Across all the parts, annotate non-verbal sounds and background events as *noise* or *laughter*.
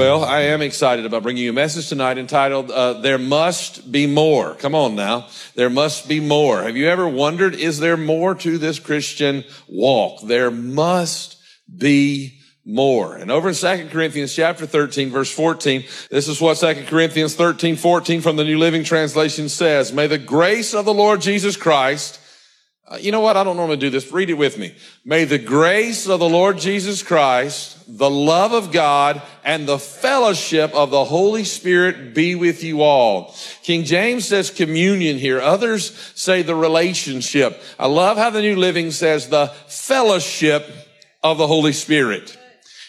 Well, I am excited about bringing you a message tonight entitled, uh, There Must Be More. Come on now. There must be more. Have you ever wondered, is there more to this Christian walk? There must be more. And over in 2 Corinthians chapter 13, verse 14, this is what 2 Corinthians 13, 14 from the New Living Translation says. May the grace of the Lord Jesus Christ uh, you know what? I don't normally do this. Read it with me. May the grace of the Lord Jesus Christ, the love of God, and the fellowship of the Holy Spirit be with you all. King James says communion here. Others say the relationship. I love how the New Living says the fellowship of the Holy Spirit.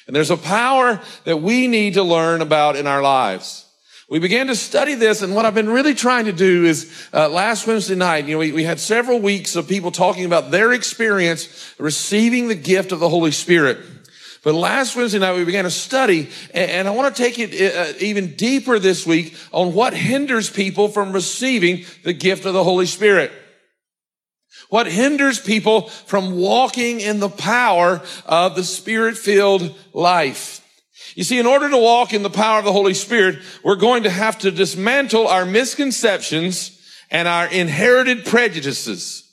And there's a power that we need to learn about in our lives. We began to study this, and what I've been really trying to do is uh, last Wednesday night, you know, we, we had several weeks of people talking about their experience receiving the gift of the Holy Spirit. But last Wednesday night, we began a study, and, I want to take it uh, even deeper this week on what hinders people from receiving the gift of the Holy Spirit. What hinders people from walking in the power of the spirit filled life. You see, in order to walk in the power of the Holy Spirit, we're going to have to dismantle our misconceptions and our inherited prejudices.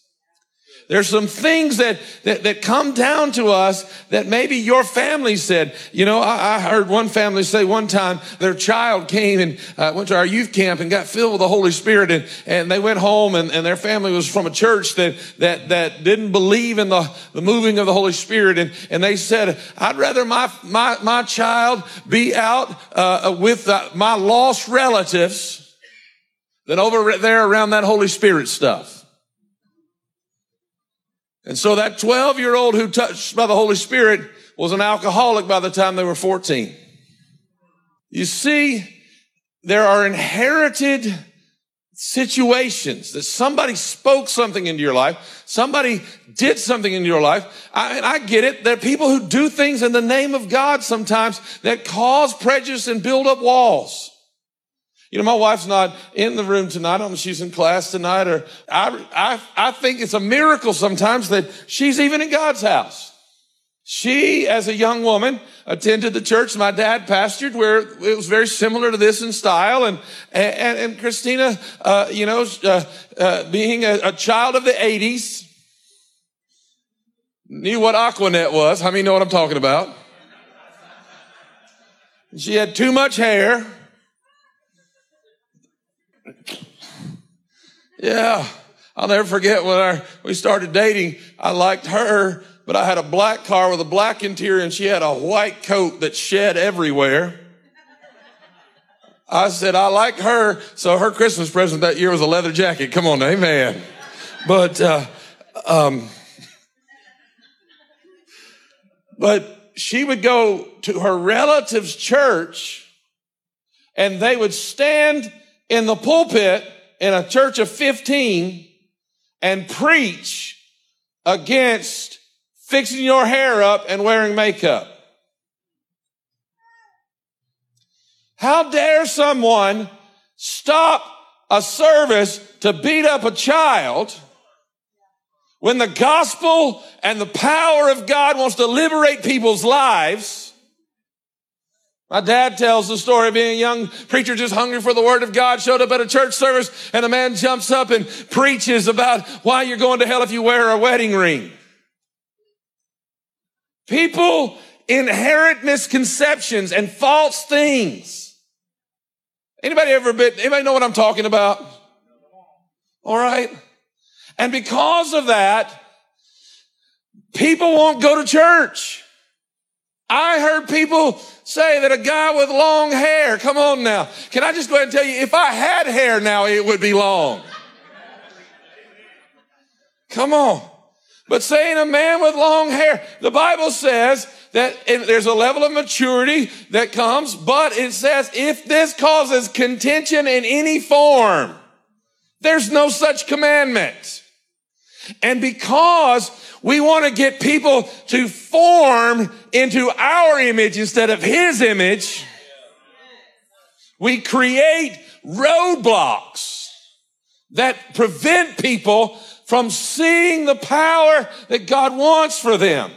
There's some things that, that, that, come down to us that maybe your family said. You know, I, I heard one family say one time their child came and uh, went to our youth camp and got filled with the Holy Spirit and, and they went home and, and their family was from a church that, that, that didn't believe in the, the moving of the Holy Spirit. And, and they said, I'd rather my, my, my child be out uh, with uh, my lost relatives than over there around that Holy Spirit stuff. And so that 12 year old who touched by the Holy Spirit was an alcoholic by the time they were 14. You see, there are inherited situations that somebody spoke something into your life. Somebody did something into your life. I, and I get it. There are people who do things in the name of God sometimes that cause prejudice and build up walls. You know, my wife's not in the room tonight. I don't know if she's in class tonight or I, I, I think it's a miracle sometimes that she's even in God's house. She, as a young woman, attended the church my dad pastored where it was very similar to this in style. And, and, and Christina, uh, you know, uh, uh, being a, a, child of the 80s, knew what Aqua Net was. How many know what I'm talking about? She had too much hair. Yeah. I'll never forget when our, we started dating. I liked her, but I had a black car with a black interior and she had a white coat that shed everywhere. I said, I like her. So her Christmas present that year was a leather jacket. Come on, amen. But, uh, um, but she would go to her relative's church and they would stand in the pulpit in a church of 15 and preach against fixing your hair up and wearing makeup. How dare someone stop a service to beat up a child when the gospel and the power of God wants to liberate people's lives? My dad tells the story of being a young preacher just hungry for the word of God, showed up at a church service and a man jumps up and preaches about why you're going to hell if you wear a wedding ring. People inherit misconceptions and false things. Anybody ever been, anybody know what I'm talking about? All right. And because of that, people won't go to church. I heard people say that a guy with long hair, come on now. Can I just go ahead and tell you, if I had hair now, it would be long. Come on. But saying a man with long hair, the Bible says that there's a level of maturity that comes, but it says if this causes contention in any form, There's no such commandment. And because we want to get people to form into our image instead of his image, we create roadblocks that prevent people from seeing the power that God wants for them.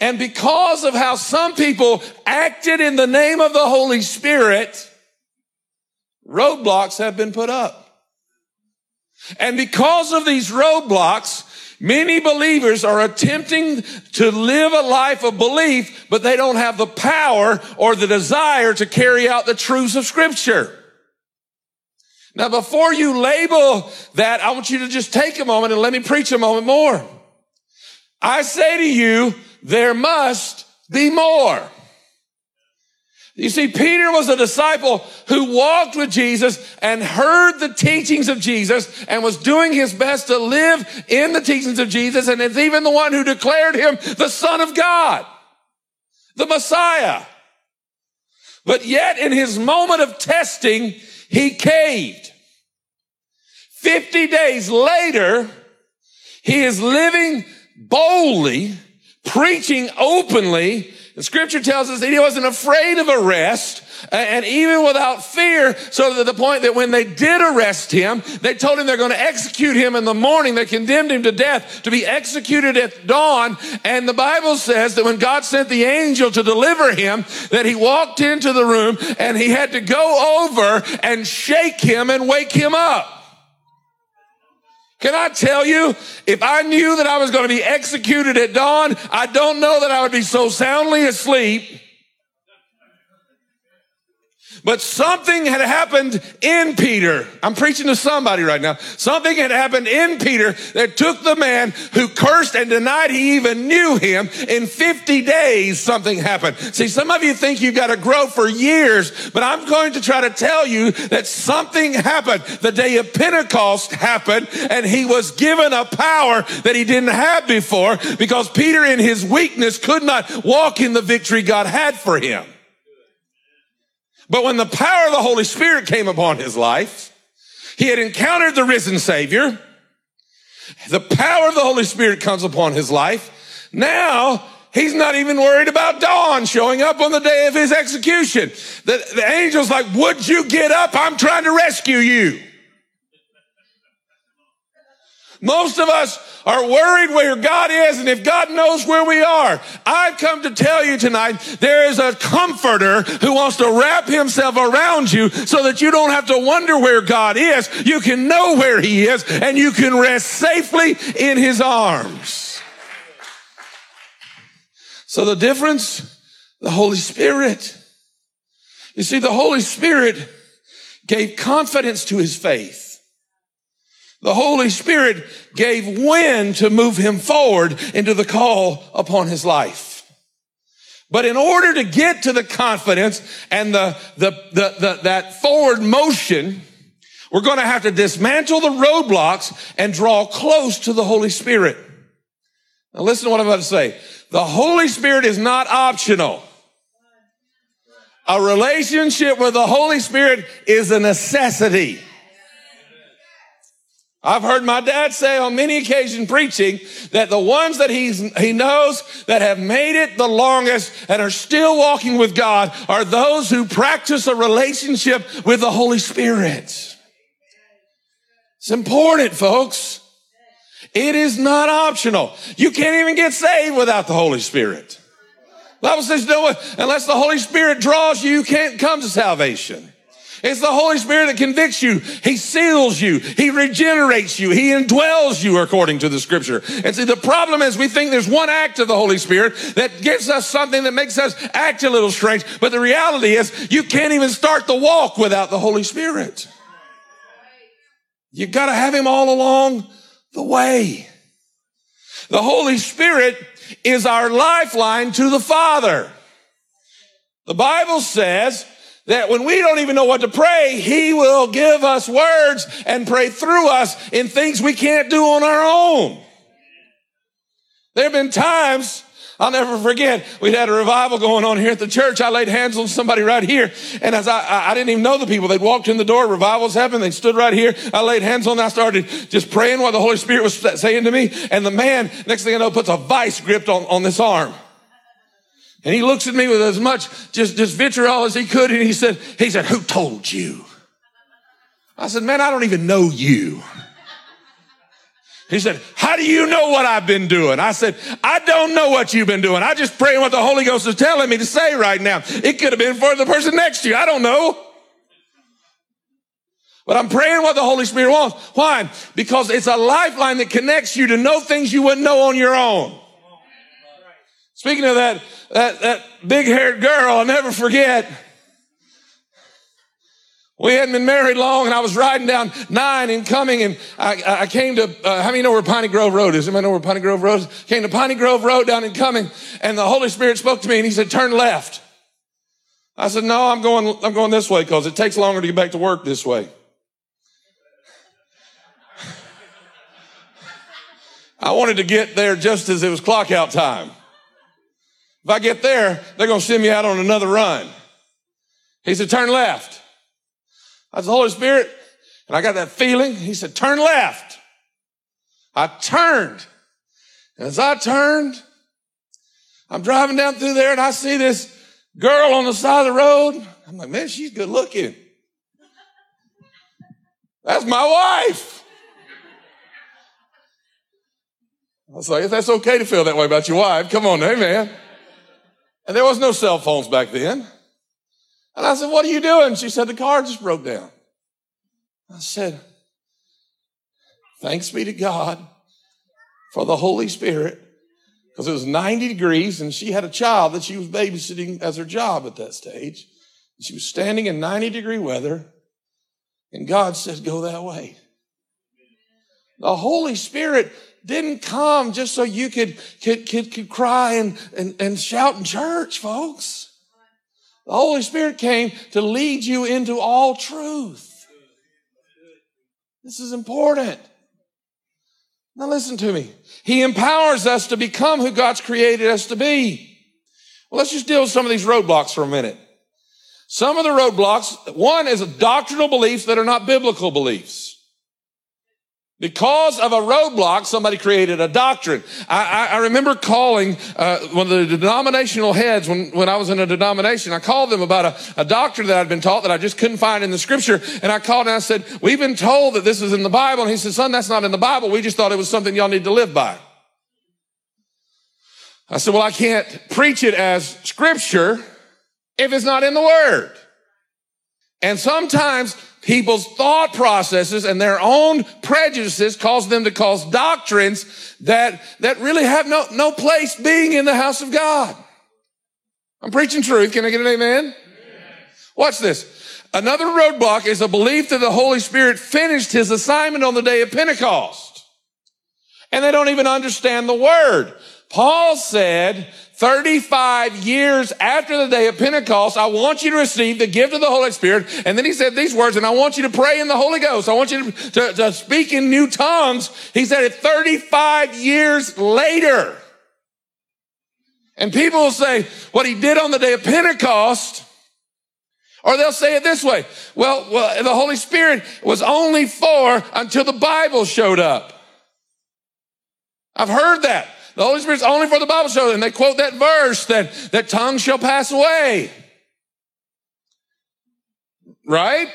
And because of how some people acted in the name of the Holy Spirit, roadblocks have been put up. And because of these roadblocks, many believers are attempting to live a life of belief, but they don't have the power or the desire to carry out the truths of scripture. Now, before you label that, I want you to just take a moment and let me preach a moment more. I say to you, there must be more. You see, Peter was a disciple who walked with Jesus and heard the teachings of Jesus and was doing his best to live in the teachings of Jesus. And it's even the one who declared him the son of God, the Messiah. But yet in his moment of testing, he caved. 50 days later, he is living boldly, preaching openly, the scripture tells us that he wasn't afraid of arrest uh, and even without fear, so to the point that when they did arrest him, they told him they're going to execute him in the morning. They condemned him to death to be executed at dawn. And the Bible says that when God sent the angel to deliver him, that he walked into the room and he had to go over and shake him and wake him up. Can I tell you, if I knew that I was going to be executed at dawn, I don't know that I would be so soundly asleep but something had happened in Peter. I'm preaching to somebody right now. Something had happened in Peter that took the man who cursed and denied he even knew him. In 50 days, something happened. See, some of you think you've got to grow for years, but I'm going to try to tell you that something happened. The day of Pentecost happened and he was given a power that he didn't have before because Peter in his weakness could not walk in the victory God had for him. But when the power of the Holy Spirit came upon his life, he had encountered the risen Savior. The power of the Holy Spirit comes upon his life. Now, he's not even worried about dawn showing up on the day of his execution. The, the angel's like, would you get up? I'm trying to rescue you. Most of us are worried where God is and if God knows where we are. I've come to tell you tonight, there is a comforter who wants to wrap himself around you so that you don't have to wonder where God is. You can know where he is and you can rest safely in his arms. So the difference, the Holy Spirit. You see, the Holy Spirit gave confidence to his faith. The Holy Spirit gave wind to move him forward into the call upon his life. But in order to get to the confidence and the, the, the, the that forward motion, we're going to have to dismantle the roadblocks and draw close to the Holy Spirit. Now listen to what I'm about to say. The Holy Spirit is not optional. A relationship with the Holy Spirit is a necessity. I've heard my dad say on many occasions preaching that the ones that he's, he knows that have made it the longest and are still walking with God are those who practice a relationship with the Holy Spirit. It's important, folks. It is not optional. You can't even get saved without the Holy Spirit. The Bible says, no, unless the Holy Spirit draws you, you can't come to salvation. It's the Holy Spirit that convicts you. He seals you. He regenerates you. He indwells you according to the scripture. And see, the problem is we think there's one act of the Holy Spirit that gives us something that makes us act a little strange. But the reality is you can't even start the walk without the Holy Spirit. You gotta have Him all along the way. The Holy Spirit is our lifeline to the Father. The Bible says that when we don't even know what to pray, he will give us words and pray through us in things we can't do on our own. There have been times I'll never forget, we'd had a revival going on here at the church. I laid hands on somebody right here. And as I, I, didn't even know the people, they'd walked in the door, revivals happened, they stood right here. I laid hands on them, I started just praying what the Holy Spirit was saying to me. And the man, next thing I know, puts a vice grip on, on this arm. And he looks at me with as much just, just vitriol as he could. And he said, he said, who told you? I said, man, I don't even know you. He said, how do you know what I've been doing? I said, I don't know what you've been doing. I just pray what the Holy Ghost is telling me to say right now. It could have been for the person next to you. I don't know. But I'm praying what the Holy Spirit wants. Why? Because it's a lifeline that connects you to know things you wouldn't know on your own. Speaking of that, that, that big haired girl, I'll never forget. We hadn't been married long and I was riding down nine and coming and I, I came to, uh, how many know where Piney Grove Road is? Anybody know where Piney Grove Road is? Came to Piney Grove Road down and coming and the Holy Spirit spoke to me and he said, turn left. I said, no, I'm going, I'm going this way because it takes longer to get back to work this way. I wanted to get there just as it was clock out time. If I get there, they're going to send me out on another run. He said, turn left. I was the Holy Spirit, and I got that feeling. He said, turn left. I turned. And as I turned, I'm driving down through there and I see this girl on the side of the road. I'm like, man, she's good looking. That's my wife. I was like, if that's okay to feel that way about your wife, come on, amen. And there was no cell phones back then. And I said, what are you doing? She said, the car just broke down. I said, thanks be to God for the Holy Spirit. Because it was 90 degrees and she had a child that she was babysitting as her job at that stage. She was standing in 90 degree weather and God said, go that way. The Holy Spirit didn't come just so you could, could, could, could cry and, and, and shout in church, folks. The Holy Spirit came to lead you into all truth. This is important. Now listen to me. He empowers us to become who God's created us to be. Well, let's just deal with some of these roadblocks for a minute. Some of the roadblocks, one is doctrinal beliefs that are not biblical beliefs. Because of a roadblock, somebody created a doctrine. I, I, I remember calling uh, one of the denominational heads when, when I was in a denomination. I called them about a, a doctrine that I'd been taught that I just couldn't find in the scripture. And I called and I said, we've been told that this is in the Bible. And he said, son, that's not in the Bible. We just thought it was something y'all need to live by. I said, well, I can't preach it as scripture if it's not in the word. And sometimes people's thought processes and their own prejudices cause them to cause doctrines that, that really have no, no place being in the house of God. I'm preaching truth. Can I get an amen? Watch this. Another roadblock is a belief that the Holy Spirit finished his assignment on the day of Pentecost. And they don't even understand the word. Paul said 35 years after the day of Pentecost, I want you to receive the gift of the Holy Spirit. And then he said these words, and I want you to pray in the Holy Ghost. I want you to, to, to speak in new tongues. He said it 35 years later. And people will say what he did on the day of Pentecost, or they'll say it this way. Well, well, the Holy Spirit was only for until the Bible showed up. I've heard that. The Holy Spirit's only for the Bible show. And they quote that verse that, that tongues shall pass away. Right?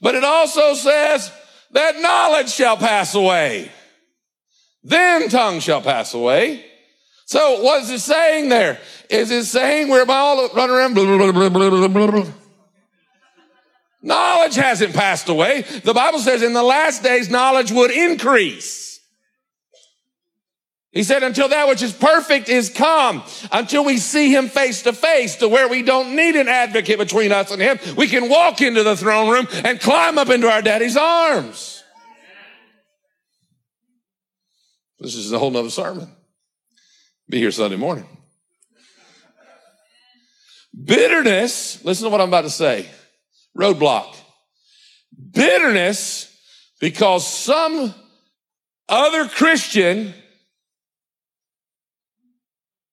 But it also says that knowledge shall pass away. Then tongue shall pass away. So what is it saying there? Is it saying we're all running around blah, blah, blah, Knowledge hasn't passed away. The Bible says in the last days knowledge would increase. He said, until that which is perfect is come, until we see him face to face to where we don't need an advocate between us and him. We can walk into the throne room and climb up into our daddy's arms. This is a whole nother sermon. Be here Sunday morning. Bitterness, listen to what I'm about to say. Roadblock. Bitterness because some other Christian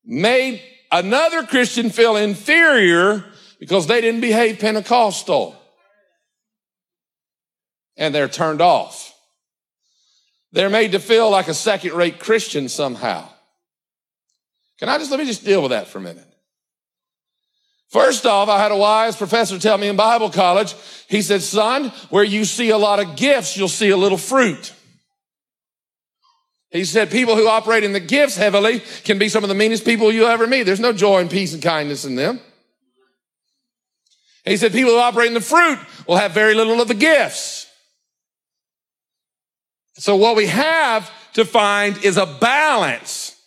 made another Christian feel inferior because they didn't behave Pentecostal. And they're turned off. They're made to feel like a second rate Christian somehow. Can I just, let me just deal with that for a minute. First off, I had a wise professor tell me in Bible college, he said, son, where you see a lot of gifts, you'll see a little fruit. He said people who operate in the gifts heavily can be some of the meanest people you'll ever meet. There's no joy and peace and kindness in them. He said people who operate in the fruit will have very little of the gifts. So what we have to find is a balance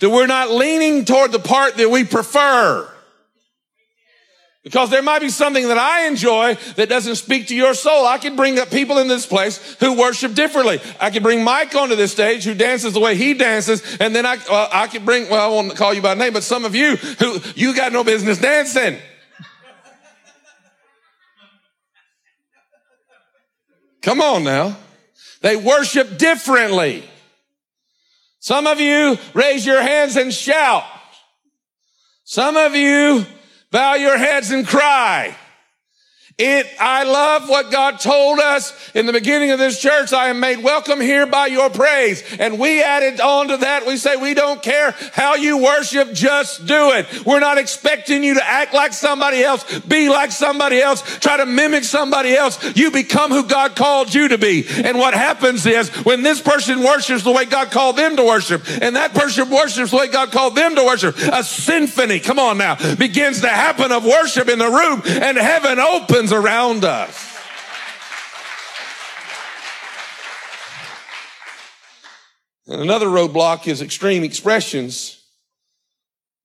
that we're not leaning toward the part that we prefer. Because there might be something that I enjoy that doesn't speak to your soul. I could bring up people in this place who worship differently. I could bring Mike onto this stage who dances the way he dances. And then I, well, I could bring, well, I won't call you by name, but some of you who, you got no business dancing. Come on now. They worship differently. Some of you raise your hands and shout. Some of you bow your heads and cry. It, I love what God told us in the beginning of this church. I am made welcome here by your praise. And we added on to that. We say, we don't care how you worship. Just do it. We're not expecting you to act like somebody else, be like somebody else, try to mimic somebody else. You become who God called you to be. And what happens is when this person worships the way God called them to worship and that person worships the way God called them to worship, a symphony, come on now, begins to happen of worship in the room and heaven opens around us. And another roadblock is extreme expressions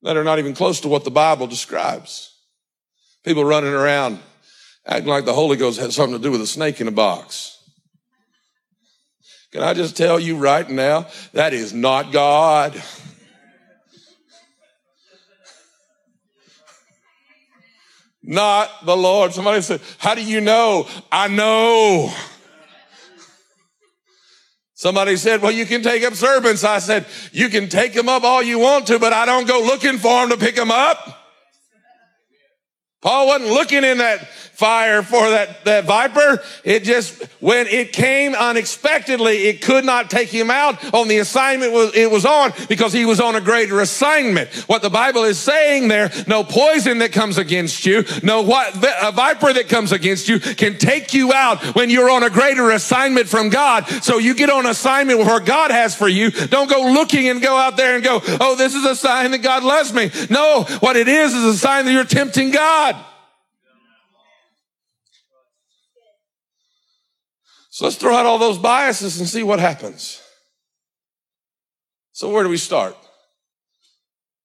that are not even close to what the Bible describes. People running around acting like the Holy Ghost has something to do with a snake in a box. Can I just tell you right now, that is not God. Not the Lord. Somebody said, how do you know? I know. Somebody said, well, you can take up serpents. I said, you can take them up all you want to, but I don't go looking for them to pick them up. Paul wasn't looking in that fire for that, that viper. It just, when it came unexpectedly, it could not take him out on the assignment it was on because he was on a greater assignment. What the Bible is saying there, no poison that comes against you, no what, a viper that comes against you can take you out when you're on a greater assignment from God. So you get on assignment where God has for you. Don't go looking and go out there and go, oh, this is a sign that God loves me. No, what it is is a sign that you're tempting God. So let's throw out all those biases and see what happens. So where do we start?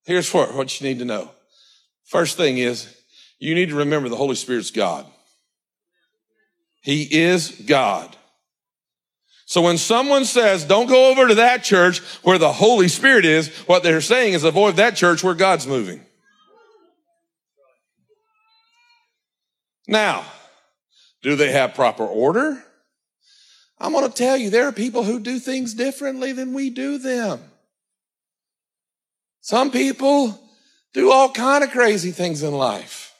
Here's what, what you need to know. First thing is you need to remember the Holy Spirit's God. He is God. So when someone says, don't go over to that church where the Holy Spirit is, what they're saying is avoid that church where God's moving. Now, do they have proper order? I'm going to tell you, there are people who do things differently than we do them. Some people do all kind of crazy things in life.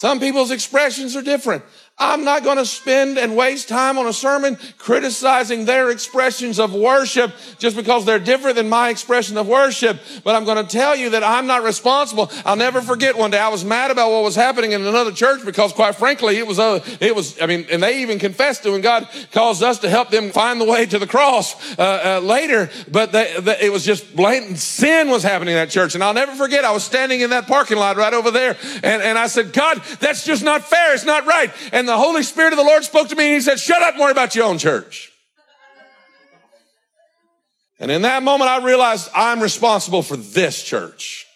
Some people's expressions are different. I'm not going to spend and waste time on a sermon criticizing their expressions of worship just because they're different than my expression of worship. But I'm going to tell you that I'm not responsible. I'll never forget one day I was mad about what was happening in another church because quite frankly, it was, a, uh, it was, I mean, and they even confessed to when God caused us to help them find the way to the cross, uh, uh, later. But they, they, it was just blatant sin was happening in that church. And I'll never forget, I was standing in that parking lot right over there and, and I said, God, that's just not fair. It's not right. And and the Holy Spirit of the Lord spoke to me and he said, shut up worry about your own church. And in that moment, I realized I'm responsible for this church.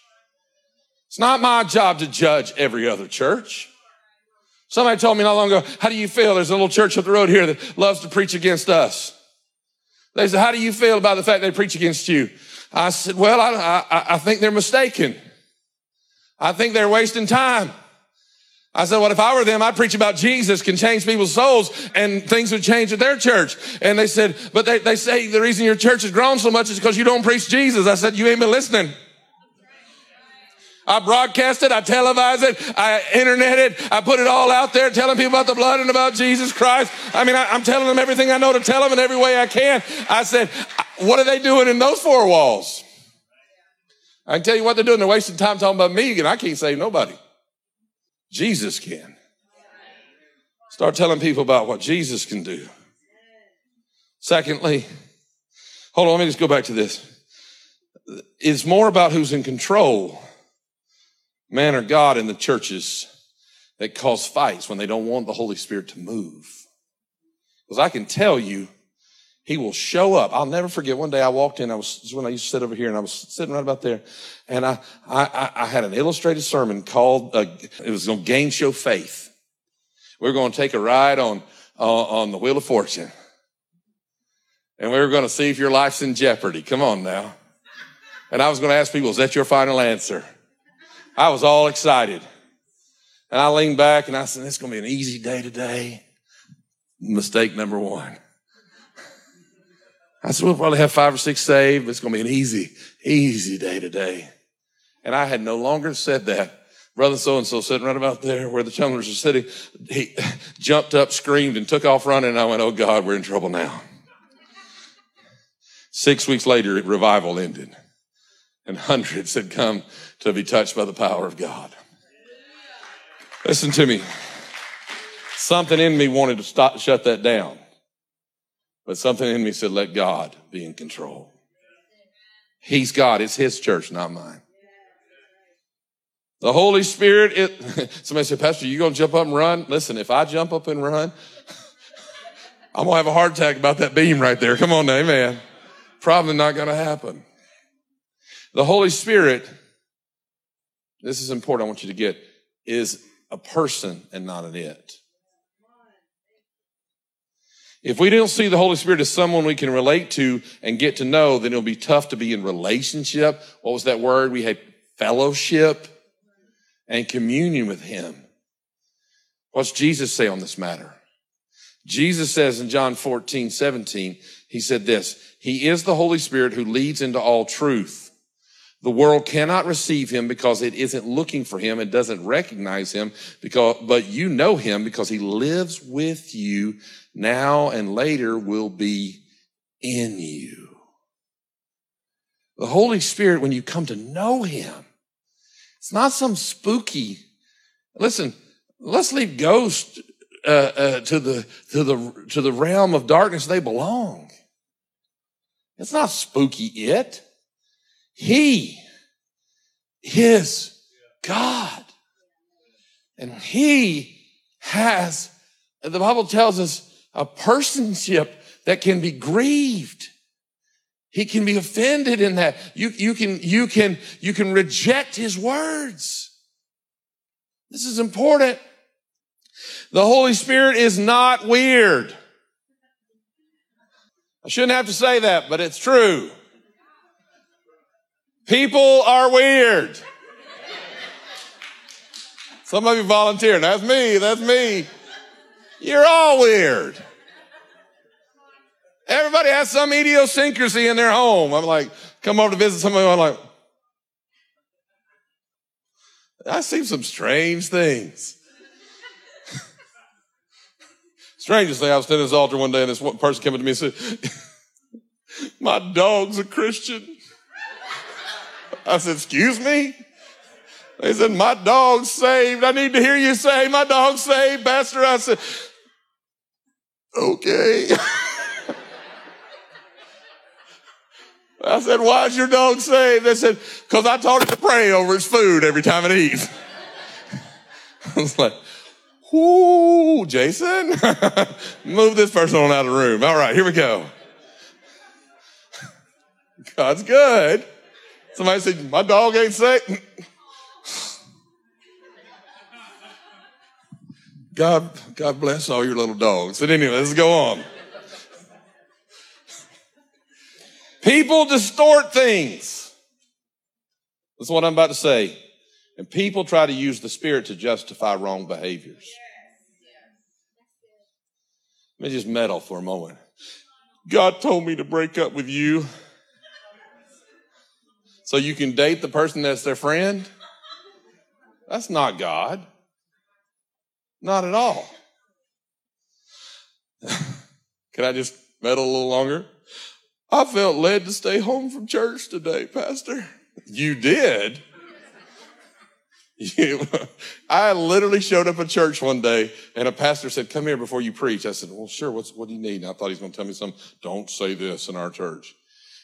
It's not my job to judge every other church. Somebody told me not long ago, how do you feel? There's a little church up the road here that loves to preach against us. They said, how do you feel about the fact they preach against you? I said, well, I, I, I think they're mistaken. I think they're wasting time. I said, well, if I were them, I'd preach about Jesus can change people's souls and things would change at their church. And they said, but they, they say the reason your church has grown so much is because you don't preach Jesus. I said, you ain't been listening. I broadcast it, I televise it, I internet it, I put it all out there telling people about the blood and about Jesus Christ. I mean, I, am telling them everything I know to tell them in every way I can. I said, what are they doing in those four walls? I can tell you what they're doing. They're wasting time talking about me, and I can't save nobody. Jesus can. Start telling people about what Jesus can do. Secondly, hold on, let me just go back to this. It's more about who's in control man or God in the churches that cause fights when they don't want the Holy Spirit to move. Because I can tell you, he will show up. I'll never forget one day I walked in, I was, when I used to sit over here and I was sitting right about there and I, I, I had an illustrated sermon called, uh, it was on Game Show Faith. We are going to take a ride on, uh, on the Wheel of Fortune. And we were going to see if your life's in jeopardy. Come on now. And I was going to ask people, is that your final answer? I was all excited. And I leaned back and I said, it's going to be an easy day today. Mistake number one. I said, we'll probably have five or six saved. It's going to be an easy, easy day today. And I had no longer said that. Brother so and so sitting right about there where the Chandlers are sitting, he jumped up, screamed, and took off running. And I went, Oh God, we're in trouble now. Six weeks later, revival ended and hundreds had come to be touched by the power of God. Listen to me. Something in me wanted to stop, shut that down. But something in me said, let God be in control. He's God. It's His church, not mine. The Holy Spirit, it, *laughs* somebody said, Pastor, you going to jump up and run? Listen, if I jump up and run, *laughs* I'm going to have a heart attack about that beam right there. Come on amen. Probably not going to happen. The Holy Spirit, this is important, I want you to get, is a person and not an it. If we don't see the Holy Spirit as someone we can relate to and get to know, then it'll be tough to be in relationship. What was that word? We had fellowship and communion with Him. What's Jesus say on this matter? Jesus says in John 14, 17, He said this, He is the Holy Spirit who leads into all truth. The world cannot receive him because it isn't looking for him and doesn't recognize him because, but you know him because he lives with you now and later will be in you. The Holy Spirit, when you come to know him, it's not some spooky, listen, let's leave ghosts uh, uh, to the to the to the realm of darkness they belong. It's not spooky. It. He is God. And He has, the Bible tells us, a personship that can be grieved. He can be offended in that. You, you can, you can, you can reject His words. This is important. The Holy Spirit is not weird. I shouldn't have to say that, but it's true. People are weird. Some of you volunteering. That's me. That's me. You're all weird. Everybody has some idiosyncrasy in their home. I'm like, come over to visit somebody. I'm like, I see some strange things. *laughs* Strangest thing, I was standing at this altar one day and this one person came up to me and said, *laughs* my dog's a Christian. I said, excuse me? They said, my dog's saved. I need to hear you say, my dog's saved, Pastor. I said, okay. I said, why is your dog saved? They said, because I taught him to pray over his food every time it eats. *laughs* I was like, whoo, Jason, *laughs* move this person on out of the room. All right, here we go. *laughs* God's good. Somebody said, my dog ain't sick. God, God bless all your little dogs. But anyway, let's go on. People distort things. That's what I'm about to say. And people try to use the Spirit to justify wrong behaviors. Let me just meddle for a moment. God told me to break up with you so you can date the person that's their friend? That's not God. Not at all. *laughs* Can I just meddle a little longer? I felt led to stay home from church today, Pastor. You did? *laughs* I literally showed up at church one day and a pastor said, come here before you preach. I said, well, sure. What's, what do you need? And I thought he was going to tell me something. Don't say this in our church.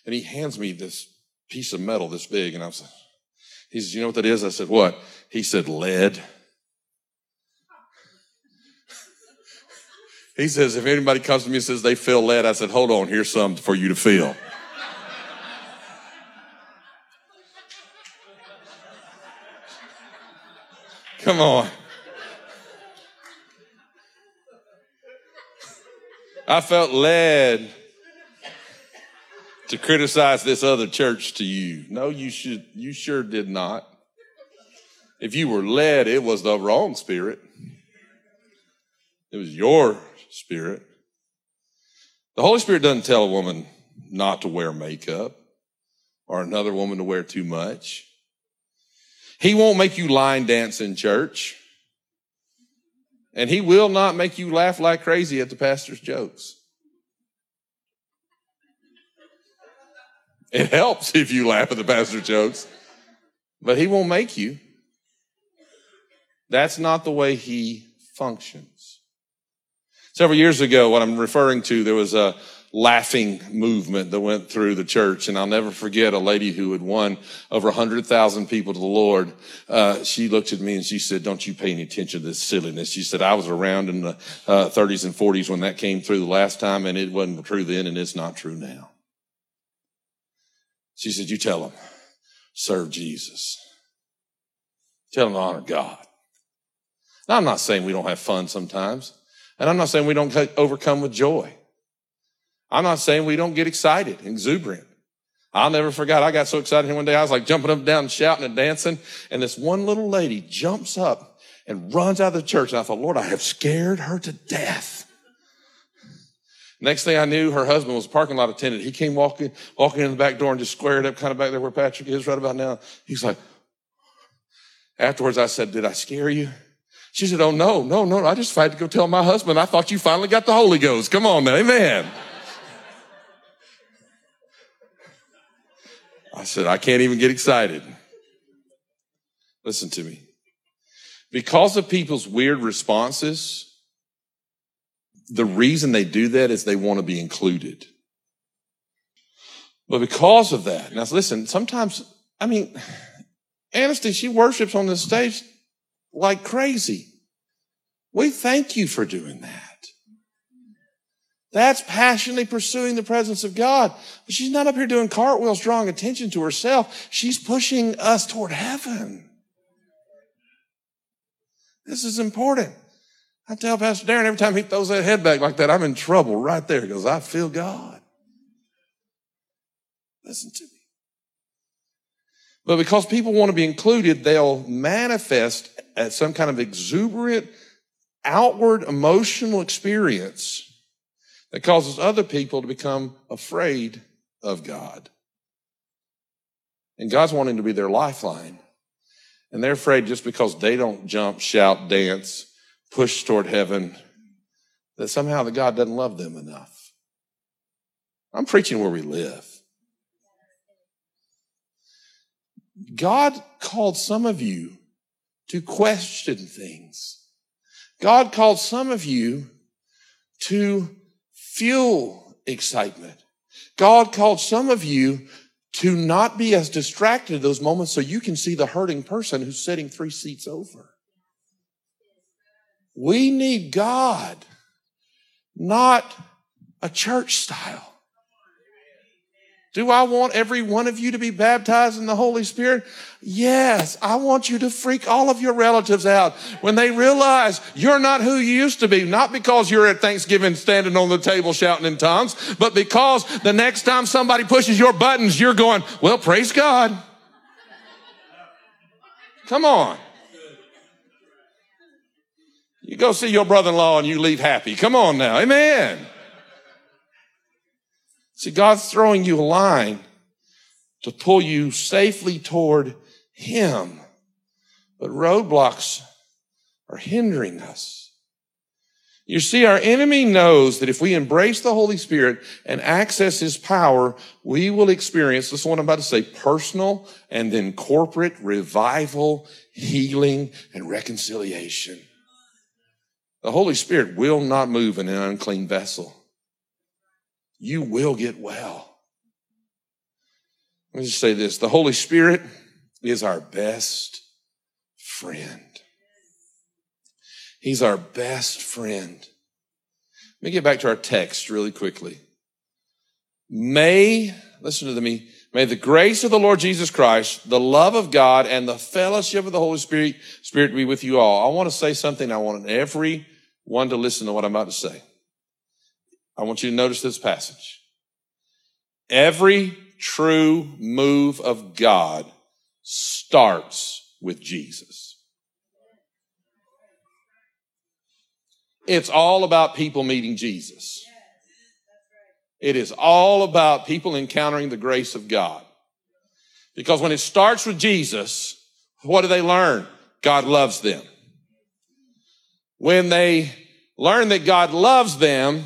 And he hands me this piece of metal this big. And I was like, he says, you know what that is? I said, what? He said, lead. *laughs* he says, if anybody comes to me and says they feel lead, I said, hold on, here's some for you to feel. *laughs* Come on. I felt led to criticize this other church to you. No, you should, you sure did not. If you were led, it was the wrong spirit. It was your spirit. The Holy Spirit doesn't tell a woman not to wear makeup or another woman to wear too much. He won't make you line dance in church. And he will not make you laugh like crazy at the pastor's jokes. It helps if you laugh at the pastor's jokes, but he won't make you. That's not the way he functions. Several years ago, what I'm referring to, there was a laughing movement that went through the church. And I'll never forget a lady who had won over 100,000 people to the Lord. Uh, she looked at me and she said, don't you pay any attention to this silliness. She said, I was around in the uh, 30s and 40s when that came through the last time and it wasn't true then and it's not true now. She said, you tell them, serve Jesus. Tell them to honor God. Now, I'm not saying we don't have fun sometimes. And I'm not saying we don't overcome with joy. I'm not saying we don't get excited, exuberant. I'll never forget. I got so excited one day. I was like jumping up and down, and shouting and dancing. And this one little lady jumps up and runs out of the church. And I thought, Lord, I have scared her to death. Next thing I knew, her husband was a parking lot attendant. He came walking, walking in the back door and just squared up kind of back there where Patrick is right about now. He's like, afterwards I said, did I scare you? She said, oh no, no, no. I just had to go tell my husband. I thought you finally got the Holy Ghost. Come on now. Amen. I said, I can't even get excited. Listen to me. Because of people's weird responses, the reason they do that is they want to be included. But because of that, now listen, sometimes, I mean, Anasty, she worships on the stage like crazy. We thank you for doing that. That's passionately pursuing the presence of God. But she's not up here doing cartwheels, drawing attention to herself. She's pushing us toward heaven. This is important. I tell Pastor Darren every time he throws that head back like that, I'm in trouble right there because I feel God. Listen to me. But because people want to be included, they'll manifest at some kind of exuberant outward emotional experience that causes other people to become afraid of God. And God's wanting to be their lifeline. And they're afraid just because they don't jump, shout, dance, push toward heaven, that somehow the God doesn't love them enough. I'm preaching where we live. God called some of you to question things. God called some of you to fuel excitement. God called some of you to not be as distracted those moments so you can see the hurting person who's sitting three seats over. We need God, not a church style. Do I want every one of you to be baptized in the Holy Spirit? Yes. I want you to freak all of your relatives out when they realize you're not who you used to be. Not because you're at Thanksgiving standing on the table shouting in tongues, but because the next time somebody pushes your buttons, you're going, well, praise God. Come on. You go see your brother-in-law and you leave happy. Come on now. Amen. See, God's throwing you a line to pull you safely toward Him. but roadblocks are hindering us. You see, our enemy knows that if we embrace the Holy Spirit and access His power, we will experience, this is what I'm about to say, personal and then corporate revival, healing, and reconciliation. The Holy Spirit will not move in an unclean vessel. You will get well. Let me just say this. The Holy Spirit is our best friend. He's our best friend. Let me get back to our text really quickly. May, listen to me, may the grace of the Lord Jesus Christ, the love of God, and the fellowship of the Holy Spirit, Spirit be with you all. I want to say something. I want everyone to listen to what I'm about to say. I want you to notice this passage. Every true move of God starts with Jesus. It's all about people meeting Jesus. It is all about people encountering the grace of God. Because when it starts with Jesus, what do they learn? God loves them. When they learn that God loves them,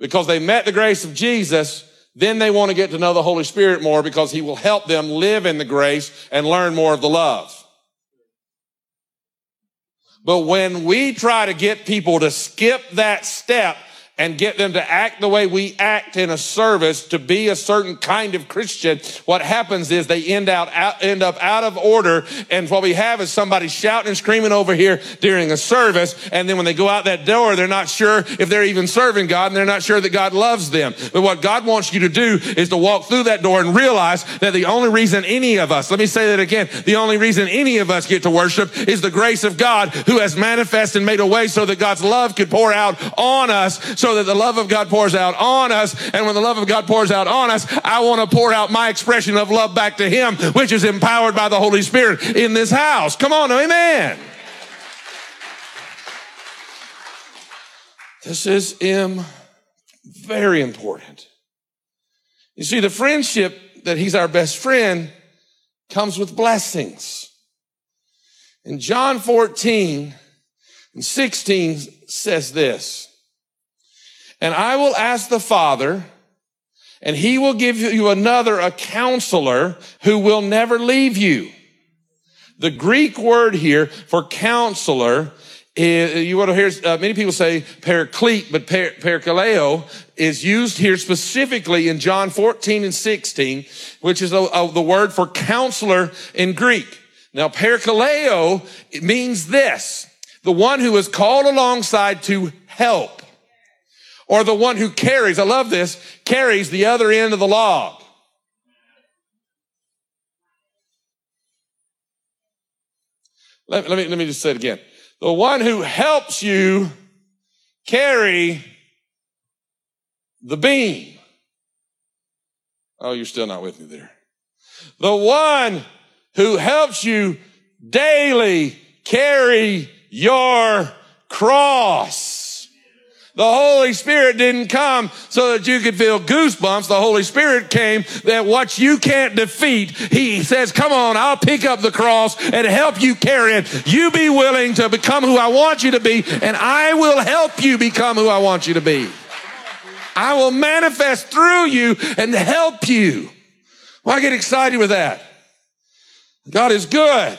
because they met the grace of Jesus, then they want to get to know the Holy Spirit more because he will help them live in the grace and learn more of the love. But when we try to get people to skip that step and get them to act the way we act in a service to be a certain kind of Christian, what happens is they end out, out, end up out of order. And what we have is somebody shouting and screaming over here during a service. And then when they go out that door, they're not sure if they're even serving God and they're not sure that God loves them. But what God wants you to do is to walk through that door and realize that the only reason any of us, let me say that again, the only reason any of us get to worship is the grace of God who has manifested and made a way so that God's love could pour out on us so that the love of God pours out on us. And when the love of God pours out on us, I want to pour out my expression of love back to Him, which is empowered by the Holy Spirit in this house. Come on, amen. This is Im- very important. You see, the friendship that He's our best friend comes with blessings. In John 14 and 16 says this. And I will ask the Father, and he will give you another, a counselor who will never leave you. The Greek word here for counselor is, you want to hear, uh, many people say paraclete, but per, is used here specifically in John 14 and 16, which is a, a, the word for counselor in Greek. Now, parakaleo means this, the one who is called alongside to help or the one who carries, I love this, carries the other end of the log. Let, let, me, let me just say it again. The one who helps you carry the beam. Oh, you're still not with me there. The one who helps you daily carry your cross. The Holy Spirit didn't come so that you could feel goosebumps. The Holy Spirit came that what you can't defeat, He says, come on, I'll pick up the cross and help you carry it. You be willing to become who I want you to be and I will help you become who I want you to be. I will manifest through you and help you. Well, get excited with that. God is good.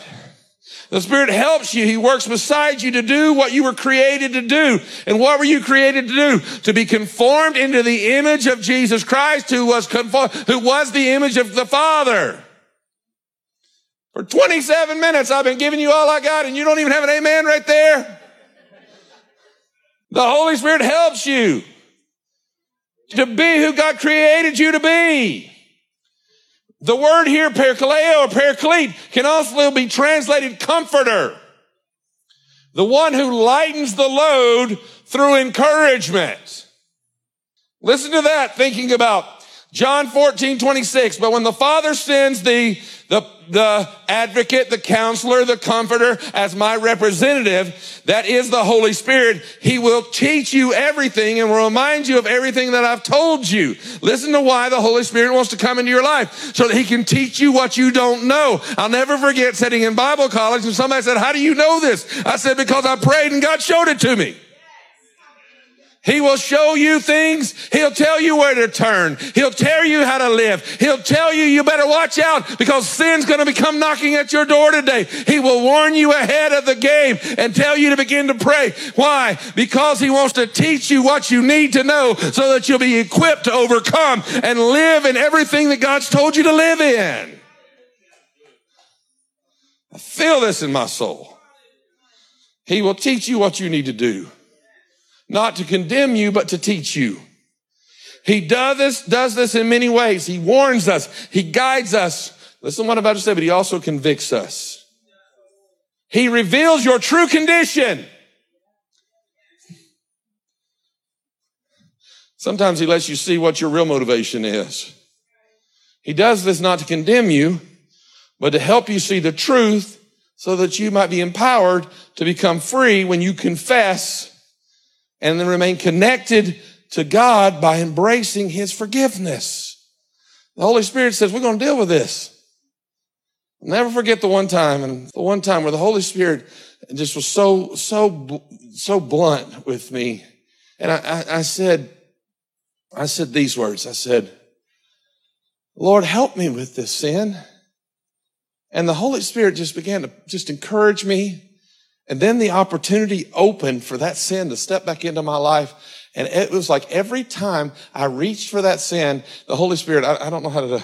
The Spirit helps you. He works beside you to do what you were created to do. And what were you created to do? To be conformed into the image of Jesus Christ, who was conformed, who was the image of the Father. For 27 minutes, I've been giving you all I got, and you don't even have an amen right there. The Holy Spirit helps you to be who God created you to be. The word here, parakaleo or paraclete, can also be translated comforter. The one who lightens the load through encouragement. Listen to that, thinking about John 14, 26. But when the Father sends the, the, the advocate, the counselor, the comforter as my representative, that is the Holy Spirit, He will teach you everything and will remind you of everything that I've told you. Listen to why the Holy Spirit wants to come into your life so that He can teach you what you don't know. I'll never forget sitting in Bible college and somebody said, how do you know this? I said, because I prayed and God showed it to me. He will show you things. He'll tell you where to turn. He'll tell you how to live. He'll tell you you better watch out because sin's going to become knocking at your door today. He will warn you ahead of the game and tell you to begin to pray. Why? Because he wants to teach you what you need to know so that you'll be equipped to overcome and live in everything that God's told you to live in. I feel this in my soul. He will teach you what you need to do not to condemn you, but to teach you. He does this, does this in many ways. He warns us. He guides us. Listen what I'm about to say, but he also convicts us. He reveals your true condition. Sometimes he lets you see what your real motivation is. He does this not to condemn you, but to help you see the truth so that you might be empowered to become free when you confess and then remain connected to God by embracing his forgiveness. The Holy Spirit says, we're going to deal with this. I'll never forget the one time and the one time where the Holy Spirit just was so, so, so blunt with me. And I, I, I said, I said these words. I said, Lord, help me with this sin. And the Holy Spirit just began to just encourage me and then the opportunity opened for that sin to step back into my life. And it was like every time I reached for that sin, the Holy Spirit, I, I don't know how to,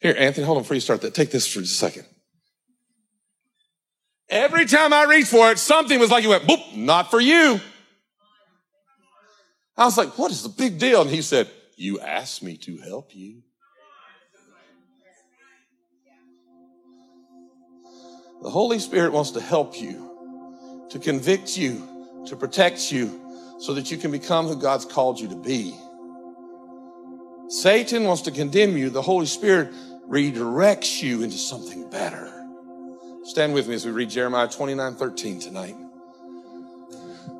here, Anthony, hold on before you start that. Take this for just a second. Every time I reached for it, something was like it went, boop, not for you. I was like, what is the big deal? And he said, you asked me to help you. The Holy Spirit wants to help you to convict you, to protect you, so that you can become who God's called you to be. Satan wants to condemn you. The Holy Spirit redirects you into something better. Stand with me as we read Jeremiah 29 13 tonight.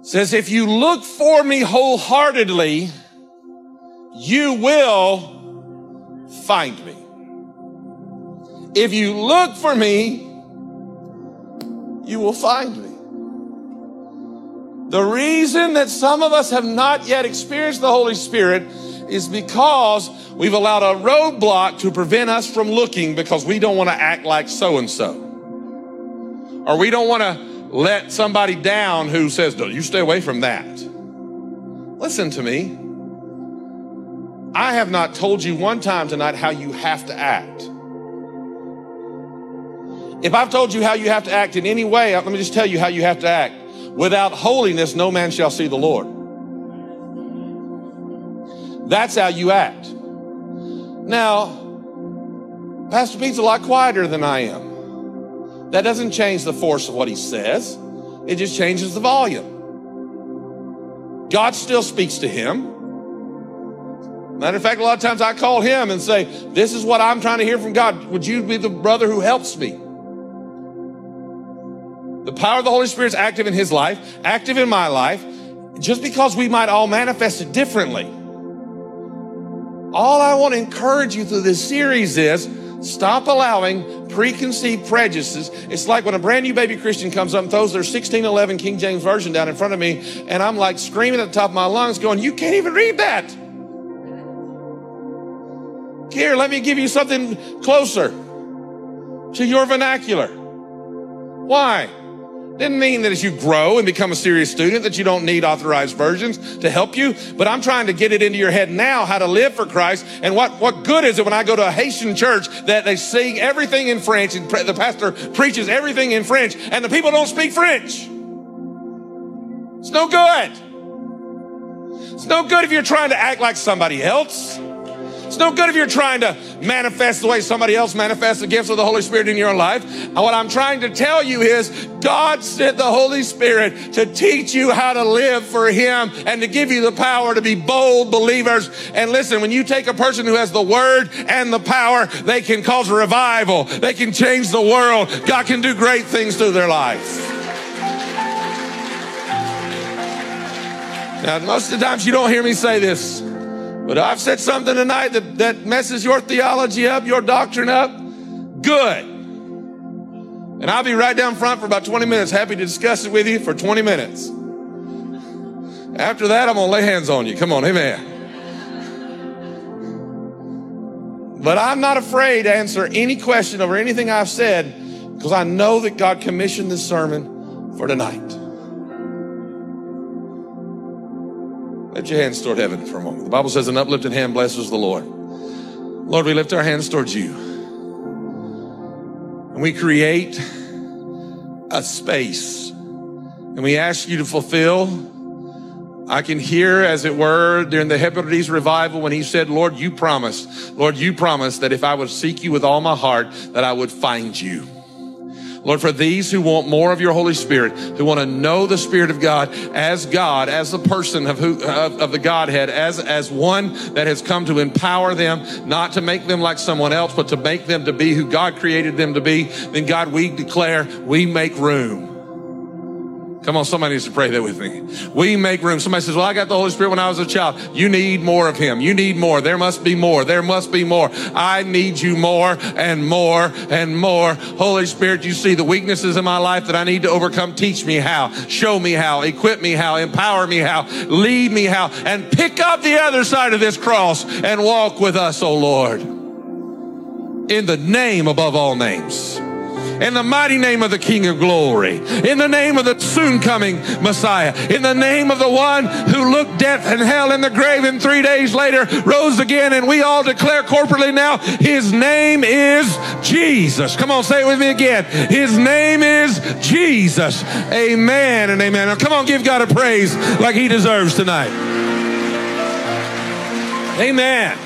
It says, If you look for me wholeheartedly, you will find me. If you look for me, you will find me. The reason that some of us have not yet experienced the Holy Spirit is because we've allowed a roadblock to prevent us from looking because we don't want to act like so and so. Or we don't want to let somebody down who says, no, you stay away from that. Listen to me. I have not told you one time tonight how you have to act. If I've told you how you have to act in any way, let me just tell you how you have to act. Without holiness, no man shall see the Lord. That's how you act. Now, Pastor Pete's a lot quieter than I am. That doesn't change the force of what he says. It just changes the volume. God still speaks to him. Matter of fact, a lot of times I call him and say, This is what I'm trying to hear from God. Would you be the brother who helps me? The power of the Holy Spirit is active in his life, active in my life, just because we might all manifest it differently. All I want to encourage you through this series is stop allowing preconceived prejudices. It's like when a brand new baby Christian comes up and throws their 1611 King James Version down in front of me, and I'm like screaming at the top of my lungs, going, You can't even read that. Here, let me give you something closer to your vernacular. Why? Didn't mean that as you grow and become a serious student that you don't need authorized versions to help you, but I'm trying to get it into your head now how to live for Christ and what, what good is it when I go to a Haitian church that they sing everything in French and pre- the pastor preaches everything in French and the people don't speak French. It's no good. It's no good if you're trying to act like somebody else. It's no good if you're trying to manifest the way somebody else manifests the gifts of the Holy Spirit in your life. What I'm trying to tell you is God sent the Holy Spirit to teach you how to live for Him and to give you the power to be bold believers. And listen, when you take a person who has the word and the power, they can cause revival. They can change the world. God can do great things through their life. Now, most of the times you don't hear me say this, but I've said something tonight that, that messes your theology up, your doctrine up. Good. And I'll be right down front for about 20 minutes, happy to discuss it with you for 20 minutes. After that, I'm going to lay hands on you. Come on, amen. But I'm not afraid to answer any question over anything I've said because I know that God commissioned this sermon for tonight. Lift your hands toward heaven for a moment. The Bible says, an uplifted hand blesses the Lord. Lord, we lift our hands towards you. And we create a space. And we ask you to fulfill. I can hear, as it were, during the Hebrides revival when he said, Lord, you promised, Lord, you promised that if I would seek you with all my heart, that I would find you. Lord, for these who want more of your Holy Spirit, who want to know the Spirit of God as God, as the person of, who, of, of, the Godhead, as, as one that has come to empower them, not to make them like someone else, but to make them to be who God created them to be, then God, we declare, we make room. Come on, somebody needs to pray that with me. We make room. Somebody says, Well, I got the Holy Spirit when I was a child. You need more of Him. You need more. There must be more. There must be more. I need you more and more and more. Holy Spirit, you see the weaknesses in my life that I need to overcome. Teach me how. Show me how. Equip me how. Empower me how. Lead me how. And pick up the other side of this cross and walk with us, O oh Lord. In the name above all names in the mighty name of the King of glory, in the name of the soon coming Messiah, in the name of the one who looked death and hell in the grave and three days later rose again. And we all declare corporately now, his name is Jesus. Come on, say it with me again. His name is Jesus. Amen and amen. Now come on, give God a praise like he deserves tonight. Amen.